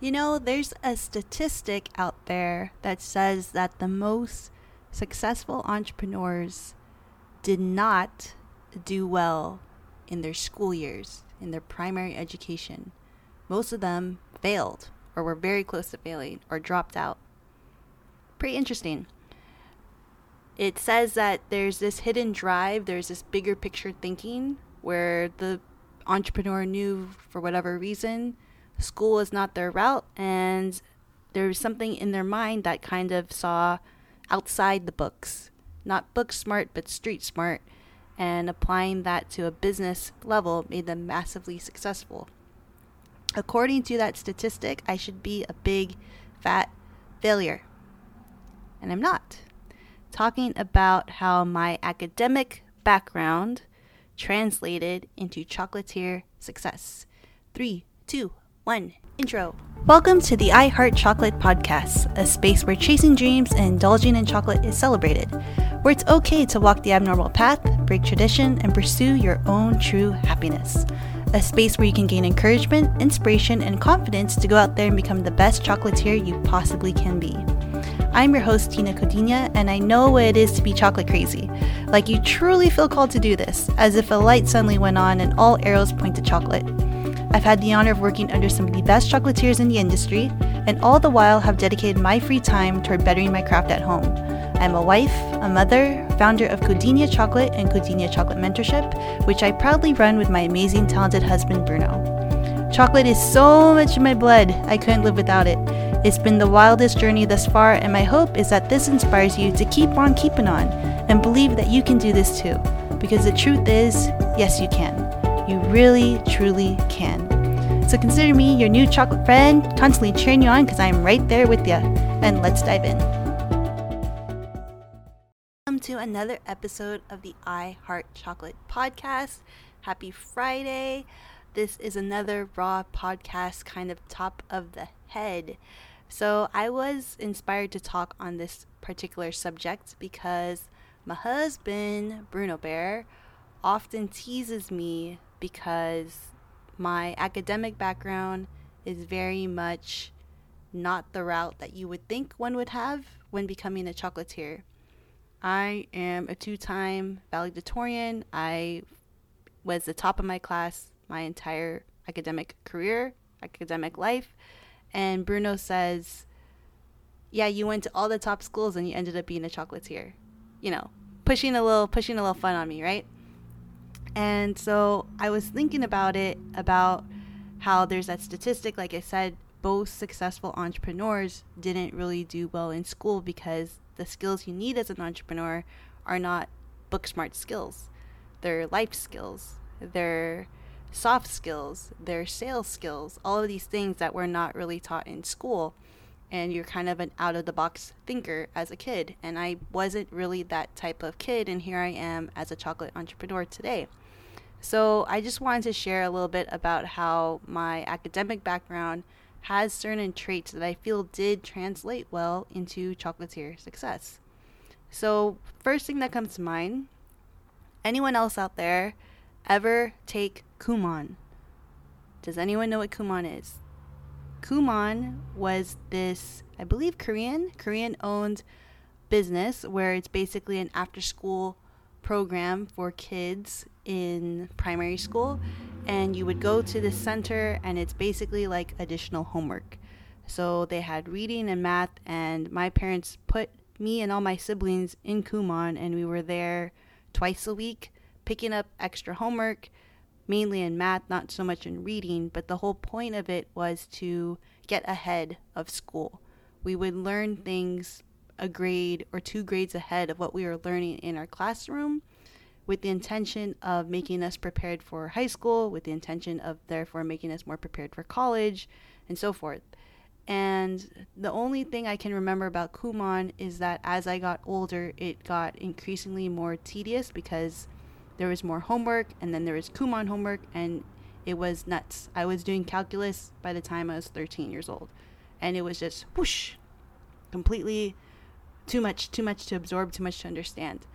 You know, there's a statistic out there that says that the most successful entrepreneurs did not do well in their school years, in their primary education. Most of them failed or were very close to failing or dropped out. Pretty interesting. It says that there's this hidden drive, there's this bigger picture thinking where the entrepreneur knew for whatever reason school is not their route and there's something in their mind that kind of saw outside the books. Not book smart but street smart and applying that to a business level made them massively successful. According to that statistic i should be a big fat failure. And i'm not. Talking about how my academic background translated into chocolatier success. Three two one. Intro. Welcome to the I Heart Chocolate podcast, a space where chasing dreams and indulging in chocolate is celebrated, where it's okay to walk the abnormal path, break tradition, and pursue your own true happiness. A space where you can gain encouragement, inspiration, and confidence to go out there and become the best chocolatier you possibly can be. I'm your host, Tina Codina, and I know what it is to be chocolate crazy. Like you truly feel called to do this, as if a light suddenly went on and all arrows point to chocolate. I've had the honor of working under some of the best chocolatiers in the industry, and all the while have dedicated my free time toward bettering my craft at home. I'm a wife, a mother, founder of Codinia Chocolate and Codinia Chocolate Mentorship, which I proudly run with my amazing, talented husband, Bruno. Chocolate is so much in my blood, I couldn't live without it. It's been the wildest journey thus far, and my hope is that this inspires you to keep on keeping on and believe that you can do this too. Because the truth is, yes, you can. You really, truly can. So consider me your new chocolate friend, constantly cheering you on because I'm right there with you. And let's dive in. Welcome to another episode of the I Heart Chocolate podcast. Happy Friday. This is another raw podcast, kind of top of the head. So, I was inspired to talk on this particular subject because my husband, Bruno Bear, often teases me because my academic background is very much not the route that you would think one would have when becoming a chocolatier. I am a two time valedictorian. I was the top of my class my entire academic career, academic life. And Bruno says, Yeah, you went to all the top schools and you ended up being a chocolatier. You know, pushing a little pushing a little fun on me, right? And so I was thinking about it about how there's that statistic, like I said, both successful entrepreneurs didn't really do well in school because the skills you need as an entrepreneur are not book smart skills. They're life skills, they're soft skills, they're sales skills, all of these things that were not really taught in school. And you're kind of an out of the box thinker as a kid. And I wasn't really that type of kid. And here I am as a chocolate entrepreneur today. So I just wanted to share a little bit about how my academic background has certain traits that I feel did translate well into chocolatier success. So, first thing that comes to mind anyone else out there ever take Kumon? Does anyone know what Kumon is? Kumon was this, I believe, Korean, Korean owned business where it's basically an after school program for kids in primary school and you would go to the center and it's basically like additional homework. So they had reading and math and my parents put me and all my siblings in Kumon and we were there twice a week picking up extra homework mainly in math not so much in reading but the whole point of it was to get ahead of school. We would learn things a grade or two grades ahead of what we were learning in our classroom with the intention of making us prepared for high school, with the intention of therefore making us more prepared for college, and so forth. And the only thing I can remember about Kumon is that as I got older, it got increasingly more tedious because there was more homework, and then there was Kumon homework, and it was nuts. I was doing calculus by the time I was 13 years old, and it was just whoosh, completely too much, too much to absorb, too much to understand.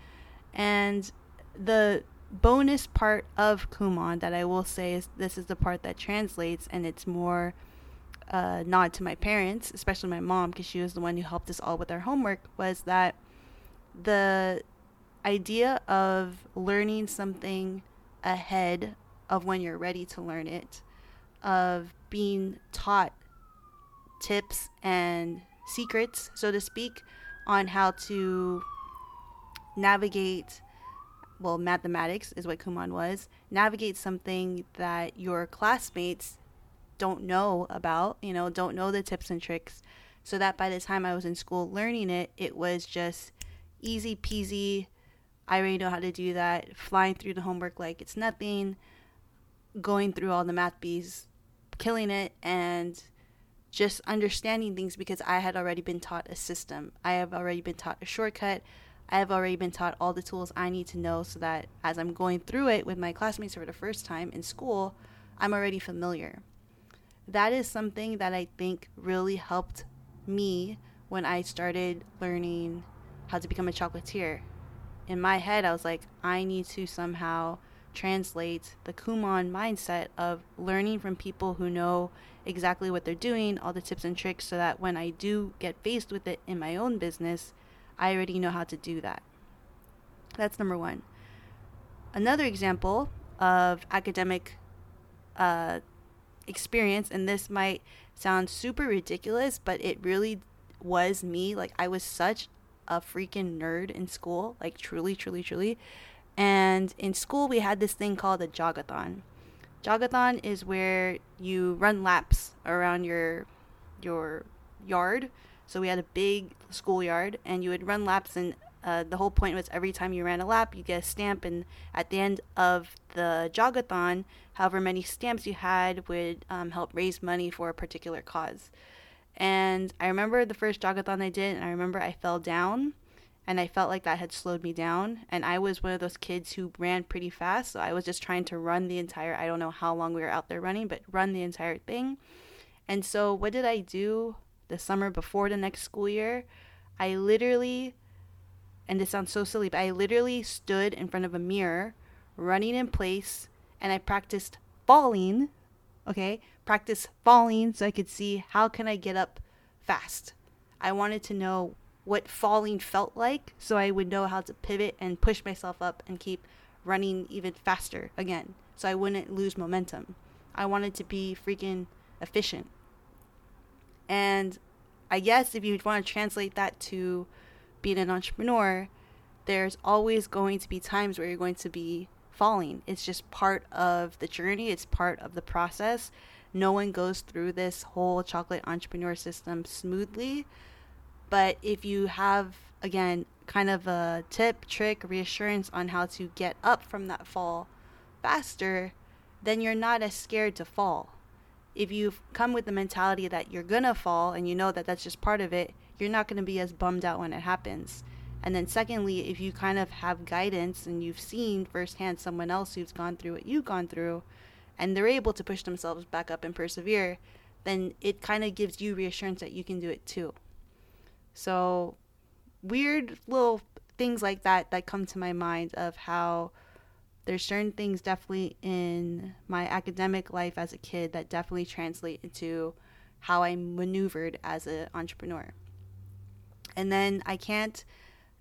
And the bonus part of Kumon that I will say is this is the part that translates and it's more uh, nod to my parents, especially my mom, because she was the one who helped us all with our homework, was that the idea of learning something ahead of when you're ready to learn it, of being taught tips and secrets, so to speak, on how to navigate well, mathematics is what Kumon was, navigate something that your classmates don't know about, you know, don't know the tips and tricks, so that by the time I was in school learning it, it was just easy peasy. I already know how to do that, flying through the homework like it's nothing, going through all the math bees, killing it, and just understanding things because I had already been taught a system. I have already been taught a shortcut. I have already been taught all the tools I need to know so that as I'm going through it with my classmates for the first time in school, I'm already familiar. That is something that I think really helped me when I started learning how to become a chocolatier. In my head, I was like, I need to somehow translate the Kumon mindset of learning from people who know exactly what they're doing, all the tips and tricks, so that when I do get faced with it in my own business, I already know how to do that. That's number one. Another example of academic uh, experience, and this might sound super ridiculous, but it really was me. Like, I was such a freaking nerd in school, like, truly, truly, truly. And in school, we had this thing called a jogathon. Jogathon is where you run laps around your your yard so we had a big schoolyard, and you would run laps, and uh, the whole point was every time you ran a lap, you get a stamp, and at the end of the jogathon, however many stamps you had would um, help raise money for a particular cause. And I remember the first jogathon I did, and I remember I fell down, and I felt like that had slowed me down. And I was one of those kids who ran pretty fast, so I was just trying to run the entire. I don't know how long we were out there running, but run the entire thing. And so, what did I do? the summer before the next school year, I literally, and this sounds so silly, but I literally stood in front of a mirror, running in place, and I practiced falling. Okay, practice falling so I could see how can I get up fast. I wanted to know what falling felt like so I would know how to pivot and push myself up and keep running even faster again so I wouldn't lose momentum. I wanted to be freaking efficient. And I guess if you want to translate that to being an entrepreneur, there's always going to be times where you're going to be falling. It's just part of the journey, it's part of the process. No one goes through this whole chocolate entrepreneur system smoothly. But if you have, again, kind of a tip, trick, reassurance on how to get up from that fall faster, then you're not as scared to fall if you've come with the mentality that you're gonna fall and you know that that's just part of it, you're not gonna be as bummed out when it happens. And then, secondly, if you kind of have guidance and you've seen firsthand someone else who's gone through what you've gone through, and they're able to push themselves back up and persevere, then it kind of gives you reassurance that you can do it too. So, weird little things like that that come to my mind of how there's certain things definitely in my academic life as a kid that definitely translate into how I maneuvered as an entrepreneur. And then I can't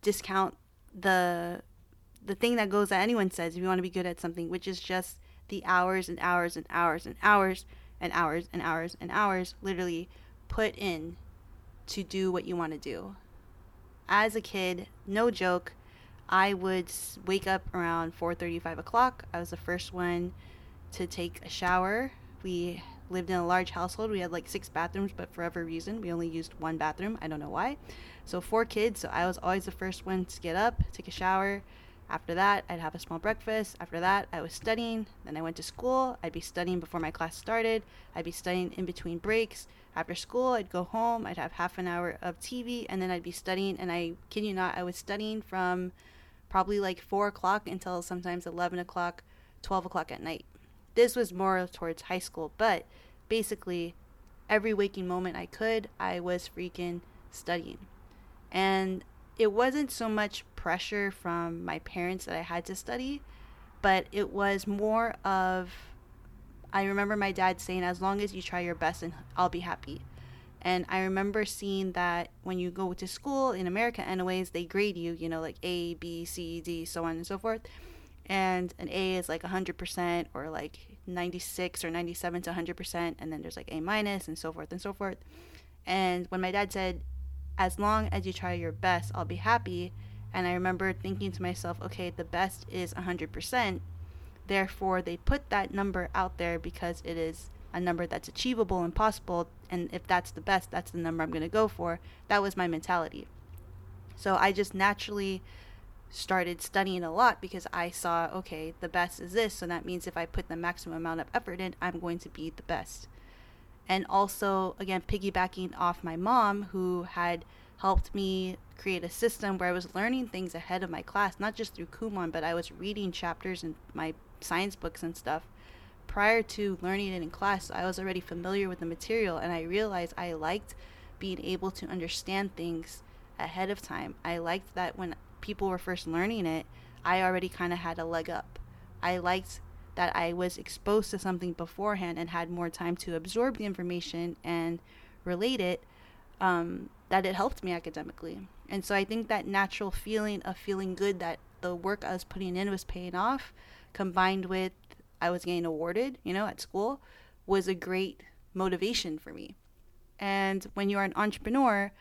discount the the thing that goes that anyone says if you want to be good at something, which is just the hours and hours and hours and hours and hours and hours and hours literally put in to do what you want to do. As a kid, no joke, I would wake up around 4:30, 5 o'clock. I was the first one to take a shower. We lived in a large household. We had like six bathrooms, but for whatever reason, we only used one bathroom. I don't know why. So four kids. So I was always the first one to get up, take a shower. After that, I'd have a small breakfast. After that, I was studying. Then I went to school. I'd be studying before my class started. I'd be studying in between breaks. After school, I'd go home. I'd have half an hour of TV, and then I'd be studying. And I kid you not, I was studying from probably like 4 o'clock until sometimes 11 o'clock, 12 o'clock at night. This was more towards high school, but basically, every waking moment I could, I was freaking studying. And it wasn't so much pressure from my parents that I had to study, but it was more of I remember my dad saying, as long as you try your best, and I'll be happy. And I remember seeing that when you go to school in America, anyways, they grade you, you know, like A, B, C, D, so on and so forth. And an A is like 100% or like 96 or 97 to 100%. And then there's like A minus and so forth and so forth. And when my dad said, as long as you try your best, I'll be happy. And I remember thinking to myself, okay, the best is 100%. Therefore, they put that number out there because it is a number that's achievable and possible. And if that's the best, that's the number I'm going to go for. That was my mentality. So I just naturally started studying a lot because I saw, okay, the best is this. So that means if I put the maximum amount of effort in, I'm going to be the best. And also, again, piggybacking off my mom, who had helped me create a system where I was learning things ahead of my class, not just through Kumon, but I was reading chapters in my science books and stuff prior to learning it in class, I was already familiar with the material and I realized I liked being able to understand things ahead of time. I liked that when people were first learning it, I already kind of had a leg up. I liked that I was exposed to something beforehand and had more time to absorb the information and relate it, um, that it helped me academically. And so I think that natural feeling of feeling good that the work I was putting in was paying off, combined with I was getting awarded, you know, at school was a great motivation for me. And when you are an entrepreneur,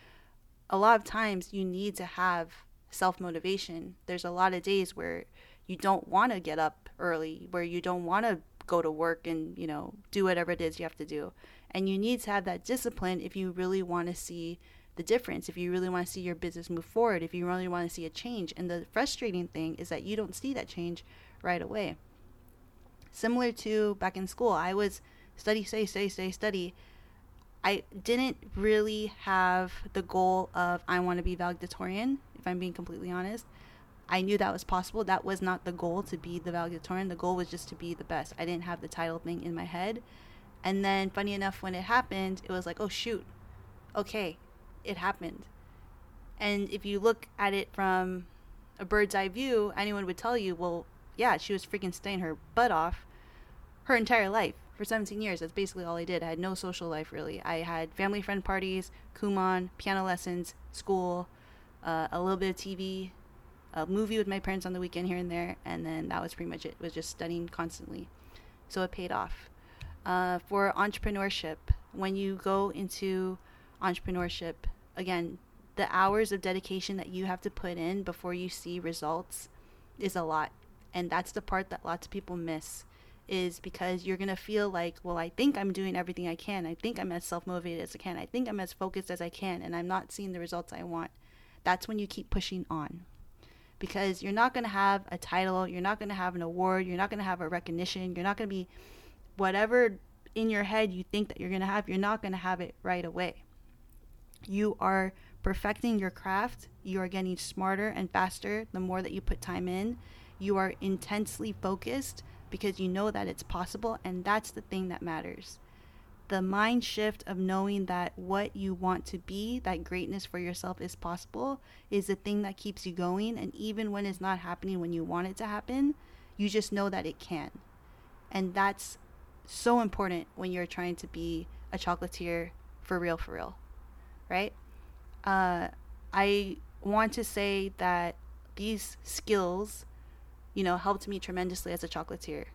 a lot of times you need to have self motivation. There's a lot of days where you don't want to get up early, where you don't want to go to work and, you know, do whatever it is you have to do. And you need to have that discipline if you really want to see the difference, if you really want to see your business move forward, if you really want to see a change. And the frustrating thing is that you don't see that change right away similar to back in school. I was study, study, study, study, study. I didn't really have the goal of I want to be valedictorian, if I'm being completely honest. I knew that was possible. That was not the goal to be the valedictorian. The goal was just to be the best. I didn't have the title thing in my head. And then, funny enough, when it happened, it was like, oh, shoot. Okay, it happened. And if you look at it from a bird's eye view, anyone would tell you, well, yeah, she was freaking staying her butt off her entire life for 17 years. That's basically all I did. I had no social life really. I had family friend parties, Kumon, piano lessons, school, uh, a little bit of TV, a movie with my parents on the weekend here and there, and then that was pretty much it. it was just studying constantly. So it paid off. Uh, for entrepreneurship, when you go into entrepreneurship, again, the hours of dedication that you have to put in before you see results is a lot. And that's the part that lots of people miss is because you're going to feel like, well, I think I'm doing everything I can. I think I'm as self motivated as I can. I think I'm as focused as I can, and I'm not seeing the results I want. That's when you keep pushing on. Because you're not going to have a title, you're not going to have an award, you're not going to have a recognition, you're not going to be whatever in your head you think that you're going to have, you're not going to have it right away. You are perfecting your craft, you are getting smarter and faster the more that you put time in. You are intensely focused because you know that it's possible, and that's the thing that matters. The mind shift of knowing that what you want to be, that greatness for yourself is possible, is the thing that keeps you going. And even when it's not happening when you want it to happen, you just know that it can. And that's so important when you're trying to be a chocolatier for real, for real, right? Uh, I want to say that these skills you know, helped me tremendously as a chocolatier.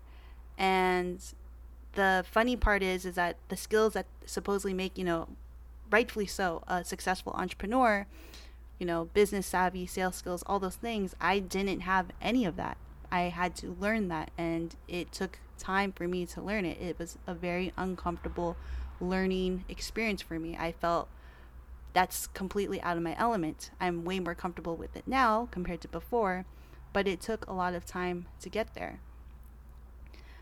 And the funny part is, is that the skills that supposedly make, you know, rightfully so, a successful entrepreneur, you know, business savvy, sales skills, all those things, I didn't have any of that. I had to learn that, and it took time for me to learn it. It was a very uncomfortable learning experience for me. I felt that's completely out of my element. I'm way more comfortable with it now compared to before but it took a lot of time to get there.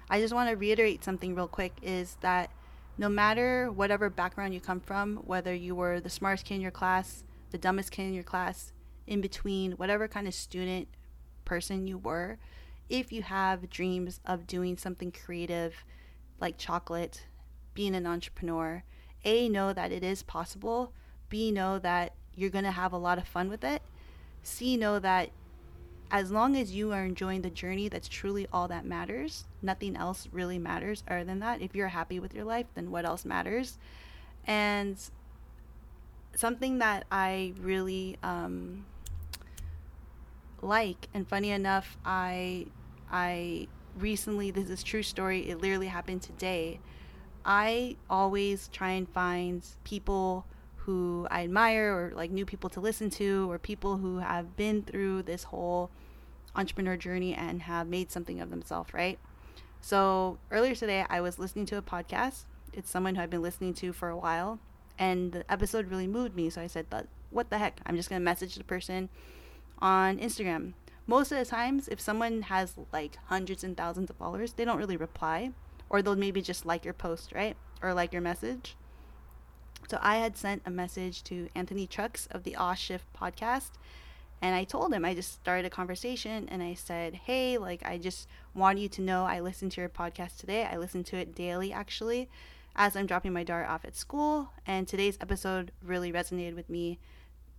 I just want to reiterate something real quick is that no matter whatever background you come from, whether you were the smartest kid in your class, the dumbest kid in your class, in between, whatever kind of student person you were, if you have dreams of doing something creative like chocolate, being an entrepreneur, A, know that it is possible, B, know that you're going to have a lot of fun with it, C, know that as long as you are enjoying the journey, that's truly all that matters. Nothing else really matters other than that. If you're happy with your life, then what else matters? And something that I really um, like, and funny enough, I I recently this is true story. It literally happened today. I always try and find people who I admire or like new people to listen to or people who have been through this whole entrepreneur journey and have made something of themselves, right? So earlier today, I was listening to a podcast. It's someone who I've been listening to for a while, and the episode really moved me. So I said, "What the heck? I'm just gonna message the person on Instagram." Most of the times, if someone has like hundreds and thousands of followers, they don't really reply, or they'll maybe just like your post, right, or like your message. So I had sent a message to Anthony Trucks of the Aw Shift podcast, and I told him, I just started a conversation and I said, Hey, like, I just want you to know I listened to your podcast today. I listen to it daily, actually, as I'm dropping my daughter off at school. And today's episode really resonated with me.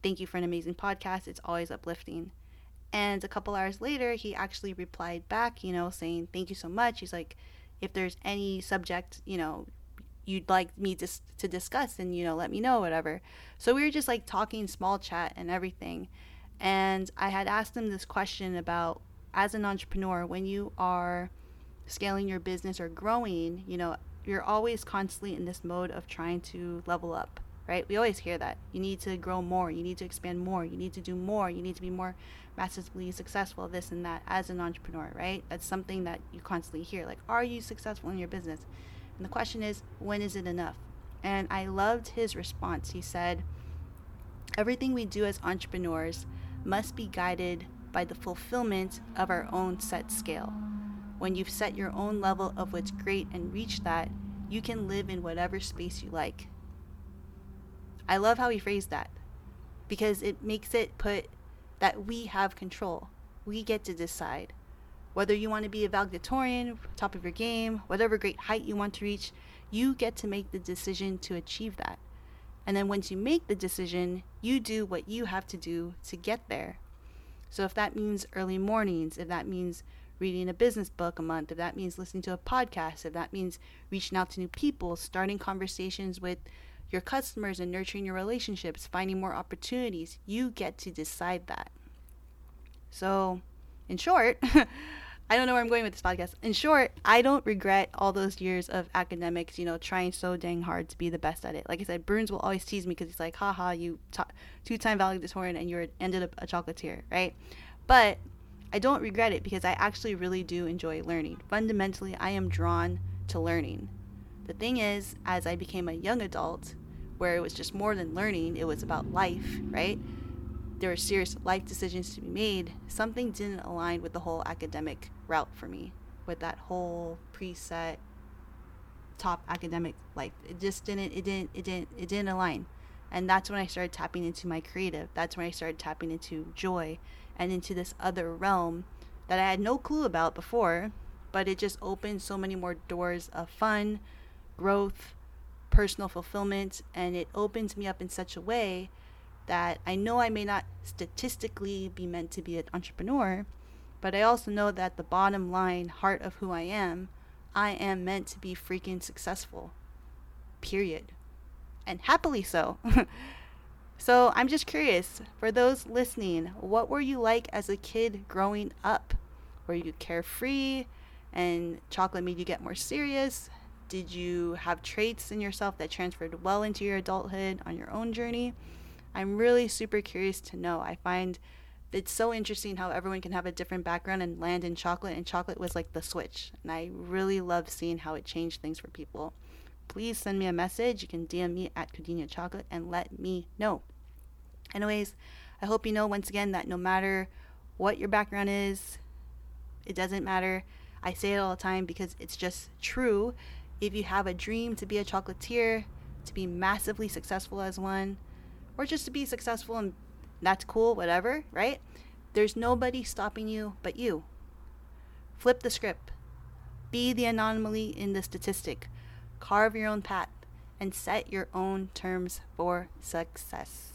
Thank you for an amazing podcast. It's always uplifting. And a couple hours later, he actually replied back, you know, saying, Thank you so much. He's like, If there's any subject, you know, you'd like me to, to discuss, and, you know, let me know, whatever. So we were just like talking small chat and everything. And I had asked them this question about as an entrepreneur, when you are scaling your business or growing, you know, you're always constantly in this mode of trying to level up, right? We always hear that. You need to grow more, you need to expand more, you need to do more, you need to be more massively successful, this and that as an entrepreneur, right? That's something that you constantly hear. Like, are you successful in your business? And the question is, when is it enough? And I loved his response. He said, Everything we do as entrepreneurs must be guided by the fulfillment of our own set scale. When you've set your own level of what's great and reached that, you can live in whatever space you like. I love how he phrased that because it makes it put that we have control. We get to decide. Whether you want to be a valedictorian, top of your game, whatever great height you want to reach, you get to make the decision to achieve that. And then once you make the decision, you do what you have to do to get there. So if that means early mornings, if that means reading a business book a month, if that means listening to a podcast, if that means reaching out to new people, starting conversations with your customers and nurturing your relationships, finding more opportunities, you get to decide that. So, in short, I don't know where I'm going with this podcast. In short, I don't regret all those years of academics, you know, trying so dang hard to be the best at it. Like I said, Bruins will always tease me because he's like, haha, you two time valedictorian and you ended up a chocolatier, right? But I don't regret it because I actually really do enjoy learning. Fundamentally, I am drawn to learning. The thing is, as I became a young adult, where it was just more than learning, it was about life, right? There were serious life decisions to be made, something didn't align with the whole academic route for me, with that whole preset top academic life. It just didn't it didn't it didn't it didn't align. And that's when I started tapping into my creative. That's when I started tapping into joy and into this other realm that I had no clue about before, but it just opened so many more doors of fun, growth, personal fulfillment, and it opens me up in such a way that I know I may not statistically be meant to be an entrepreneur, but I also know that the bottom line, heart of who I am, I am meant to be freaking successful. Period. And happily so. so I'm just curious for those listening, what were you like as a kid growing up? Were you carefree and chocolate made you get more serious? Did you have traits in yourself that transferred well into your adulthood on your own journey? I'm really super curious to know. I find it's so interesting how everyone can have a different background and land in chocolate, and chocolate was like the switch. And I really love seeing how it changed things for people. Please send me a message. You can DM me at Codina Chocolate and let me know. Anyways, I hope you know once again that no matter what your background is, it doesn't matter. I say it all the time because it's just true. If you have a dream to be a chocolatier, to be massively successful as one, or just to be successful and that's cool, whatever, right? There's nobody stopping you but you. Flip the script. Be the anomaly in the statistic. Carve your own path and set your own terms for success.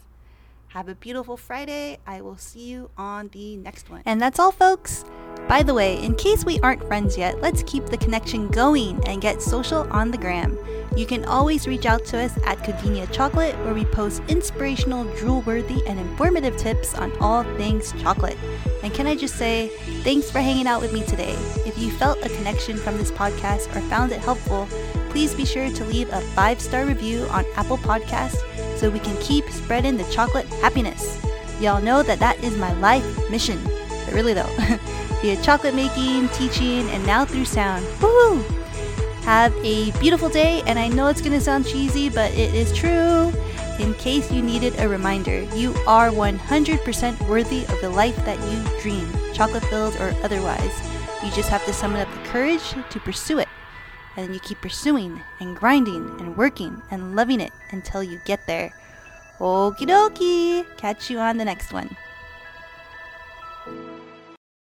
Have a beautiful Friday. I will see you on the next one. And that's all, folks. By the way, in case we aren't friends yet, let's keep the connection going and get social on the gram. You can always reach out to us at Codinia Chocolate, where we post inspirational, drool worthy, and informative tips on all things chocolate. And can I just say, thanks for hanging out with me today. If you felt a connection from this podcast or found it helpful, please be sure to leave a five star review on Apple Podcasts so we can keep spreading the chocolate happiness. Y'all know that that is my life mission. But really, though, via chocolate making, teaching, and now through sound. Woohoo! Have a beautiful day, and I know it's gonna sound cheesy, but it is true. In case you needed a reminder, you are 100% worthy of the life that you dream, chocolate filled or otherwise. You just have to summon up the courage to pursue it. And you keep pursuing and grinding and working and loving it until you get there. Okie dokie! Catch you on the next one.